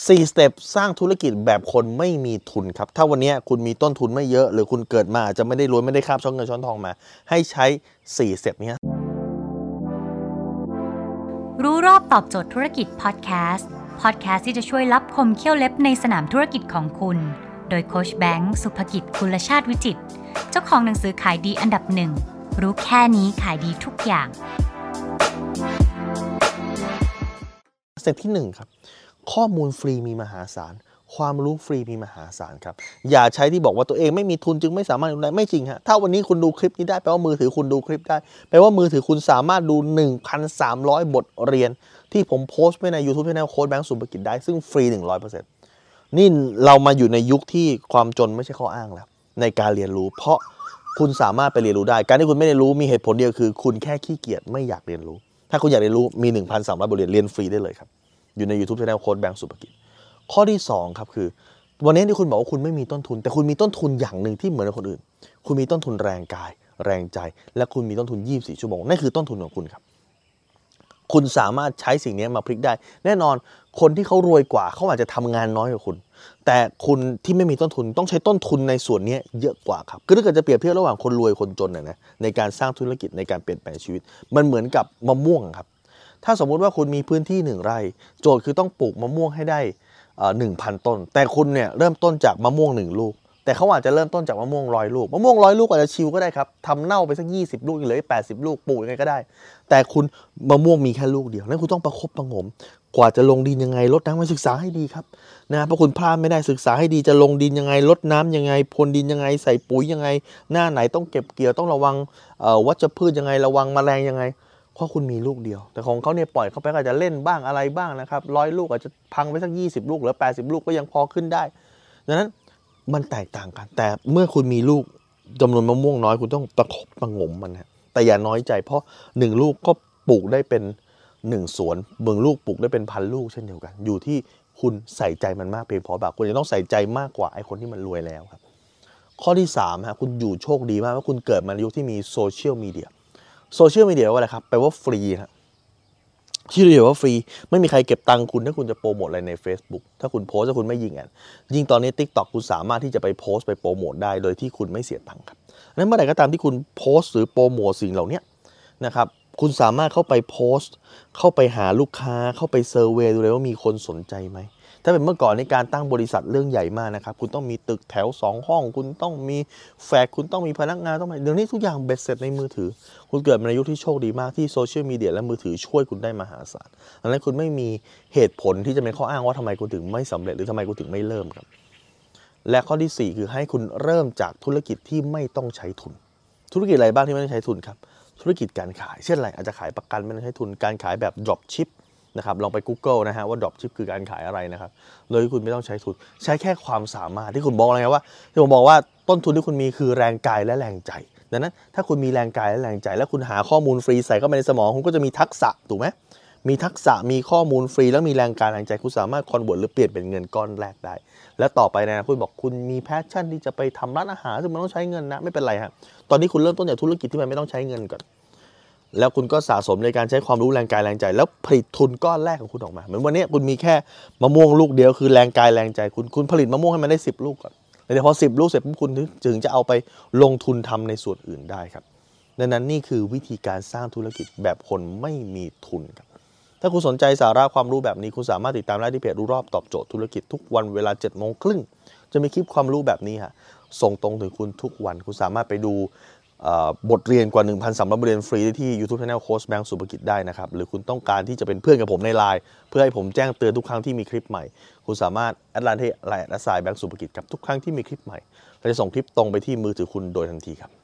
4 step สร้างธุรกิจแบบคนไม่มีทุนครับ ถ้าวันนี้คุณมีต้นทุนไม่เยอะ หรือคุณเกิดมาอาจจะไม่ได้รวยไม่ได้คาบช้อนเงินช้อนทองมา ให้ใช้ 4 step นี้รู้รอบตอบโจทย์ธุรกิจพอดแคสต์พอดแคสต์ที่จะช่วยลับคมเขี้ยวเล็บในสนามธุรกิจของคุณ โดยโค้ชแบงค์สุภกิจคุณชาติวิจิต เจ้าของหนังสือขายดีอันดับหนึ่งรู้แค่นี้ขายดีทุกอย่างstep ที่1ครับ ข้อมูลฟรีมีมหาศาล ความรู้ฟรีมีมหาศาลครับ อย่าใช้ที่บอกว่าตัวเองไม่มีทุนจึงไม่สามารถดูได้ไม่จริงฮะถ้าวันนี้คุณดูคลิปนี้ได้แปลว่ามือถือคุณดูคลิปได้แปลว่ามือถือคุณสามารถดู 1,300 บทเรียน ที่ผมโพสต์ไว้ใน YouTube Channel โค้ชแบงค์สุภกิจได้ซึ่งฟรี 100%นี่เรามาอยู่ในยุคที่ความจนไม่ใช่ข้ออ้างแล้ว ในการเรียนรู้ เพราะคุณสามารถไปเรียนรู้ได้ การที่คุณไม่ได้รู้มีเหตุผลเดียวคือ คุณแค่ขี้เกียจไม่อยากเรียนรู้ ถ้าคุณอยากเรียนรู้มี 1,300บทเรียนเรียนฟรีได้เลยครับ อยู่ใน YouTube Channel โค้ดแบงค์สุภกิจ ข้อที่ 2 ครับคือ วันนี้ที่คุณบอกว่าคุณไม่มีต้นทุน แต่คุณมีต้นทุนอย่างหนึ่งที่เหมือนคนอื่น คุณมีต้นทุนแรงกาย แรงใจ และคุณมีต้นทุน 24 ชั่วโมงนั่นคือต้นทุนของคุณครับคุณสามารถใช้สิ่งนี้มาพลิกได้ แน่นอนคนที่เขารวยกว่าเขาอาจจะทำงานน้อยกว่าคุณ แต่คุณที่ไม่มีต้นทุนต้องใช้ต้นทุนในส่วนนี้เยอะกว่าครับคือถ้าเกิดจะเปรียบเทียบระหว่างคนรวยคนจนนะนะในการสร้างธุรกิจในการเปลี่ยนแปลงชีวิต มันเหมือนกับมะม่วงครับ ถ้าสมมุติว่าคุณมีพื้นที่หนึ่งไร่ โจทย์คือต้องปลูกมะม่วงให้ได้หนึ่งพันต้น แต่คุณเนี่ยเริ่มต้นจากมะม่วงหนึ่งลูก แต่เขาอาจจะเริ่มต้นจากมะม่วงร้อยลูก มะม่วงร้อยลูกอาจจะชิวก็ได้ครับทำเน่าไปสัก 20 ลูกเหลือแปดสิบลูกปลูกยังไงก็ได้ แต่คุณมะม่วงมีแค่ลูกเดียว นั่นคุณต้องประคบประงม กว่าจะลงดินยังไงลดน้ำให้ศึกษาให้ดีครับนะเพราะคุณพลาดไม่ได้ศึกษาให้ดีจะลงดินยังไงลดน้ำยังไงพรวนดินยังไงใส่ปุ๋ยยังไง หน้าไหนต้องเก็บเกี่ยวต้องระวังวัชพืชยังไงระวังแมลงยังไง เพราะคุณมีลูกเดียว แต่ของเขาเนี่ยปล่อยเขาไปอาจจะเล่นบ้างอะไรบ้างนะครับร้อยลูกอาจจะพังไปสัก 20 ลูกหรือ 80 ลูกก็ยังพอขึ้นได้ดังนั้นมันแตกต่างกัน แต่เมื่อคุณมีลูกจำนวนมะม่วงน้อยคุณต้องประคบประงมมันฮะแต่อย่าน้อยใจ เพราะ1ลูกก็ปลูกได้เป็น1สวนเบืองลูกปลูกได้เป็นพันลูกเช่นเดียวกัน อยู่ที่คุณใส่ใจมันมากเพียงพอแบบคุณจะต้องใส่ใจมากกว่าไอ้คนที่มันรวยแล้วครับ ข้อที่3ฮะคุณอยู่โชคดีมากว่าคุณเกิดมาในยุคที่มีโซเชียลมีเดีย โซเชียลมีเดียแปลว่าอะไรครับแปลว่าฟรีครับชื่อเดียวว่าฟรี ไม่มีใครเก็บตังค์คุณถ้าคุณจะโปรโมทอะไรใน Facebook ถ้าคุณโพสต์ถ้าคุณไม่ยิง ad ยิ่งตอนนี้ Tik t o อกคุณสามารถที่จะไปโพสต์ไปโปรโมทได้โดยที่คุณไม่เสียตังค์ครับนั้นเมื่อไหร่ก็ตามที่คุณโพสต์หรือโปรโมทสิ่งเหล่านี้นะครับคุณสามารถเข้าไปโพสต์เข้าไปหาลูกค้าเข้าไป survey ดูเลยว่ามีคนสนใจไหม ถ้าเป็นเมื่อก่อนในการตั้งบริษัทเรื่องใหญ่มากนะครับ คุณต้องมีตึกแถว 2 ห้อง คุณต้องมีแฟกคุณต้องมีพนักงานต้องเดี๋ยวนี้ทุกอย่างเบ็ดเสร็จในมือถือ คุณเกิดในยุคที่โชคดีมากที่โซเชียลมีเดียและมือถือช่วยคุณได้มหาศาลดังนั้นคุณไม่มีเหตุผลที่จะเป็นข้ออ้างว่าทำไมคุณถึงไม่สำเร็จหรือทำไมคุณถึงไม่เริ่มครับ และข้อที่ 4 คือให้คุณเริ่มจากธุรกิจที่ไม่ต้องใช้ทุน ธุรกิจอะไรบ้างที่ไม่ต้องใช้ทุนครับธุรกิจการขาย เช่นอะไรอาจจะขายประกันไม่ต้องใช้ทุนการขายแบบ drop ship นะครับลองไป Google นะฮะว่า drop ship คือการขายอะไรนะครับโดยที่คุณไม่ต้องใช้ทุนใช้แค่ความสามารถที่คุณบอกอะไรว่า ที่ผมบอกว่าต้นทุนที่คุณมีคือแรงกายและแรงใจ ดังนั้น ถ้าคุณมีแรงกายและแรงใจ แล้วคุณหาข้อมูลฟรีใส่เข้าไปในสมองคุณก็จะมีทักษะถูกไหมมีทักษะมีข้อมูลฟรี แล้วมีแรงกายแรงใจคุณสามารถ convert หรือเปลี่ยนเป็นเงินก้อนแรกได้ และต่อไปนะคุณบอกคุณมี passion ที่จะไปทำร้านอาหารซึ่งมันต้องใช้เงินนะไม่เป็นไรฮะตอนนี้คุณเริ่มต้นจากธุรกิจที่มันไม่ต้องใช้เงินก่อน แล้วคุณก็สะสมในการใช้ความรู้แรงกายแรงใจ แล้วผลิตทุนก้อนแรกของคุณออกมา เหมือนวันนี้คุณมีแค่มะม่วงลูกเดียวคือแรงกายแรงใจ คุณคุณผลิตมะม่วงให้มันได้ 10 ลูกก่อนแล้วพอ10ลูกเสร็จปุ๊บคุณถึงจะเอาไปลงทุนทำในส่วนอื่นได้ครับดังนั้นนี่คือวิธีการสร้างธุรกิจแบบคนไม่มีทุนครับถ้าคุณสนใจสาระความรู้แบบนี้คุณสามารถติดตามได้ที่เพจรู้รอบตอบโจทย์ธุรกิจทุกวันเวลา7จ็ดโมงครึ่งจะมีคลิปความรู้แบบนี้ฮะส่งตรงถึงคุณทุกวันคุณสามารถไปดู บทเรียนกว่า 1,300 บทเรียนฟรีที่ YouTube Channel โค้ชแบงค์สุภกิจได้นะครับ หรือคุณต้องการที่จะเป็นเพื่อนกับผมในไลน์เพื่อให้ผมแจ้งเตือนทุกครั้งที่มีคลิปใหม่ คุณสามารถ add ไลน์ที่ไลน์ at sign แบงค์สุภกิจกับทุกครั้งที่มีคลิปใหม่เราจะส่งคลิปตรงไปที่มือถือคุณโดยทันทีครับ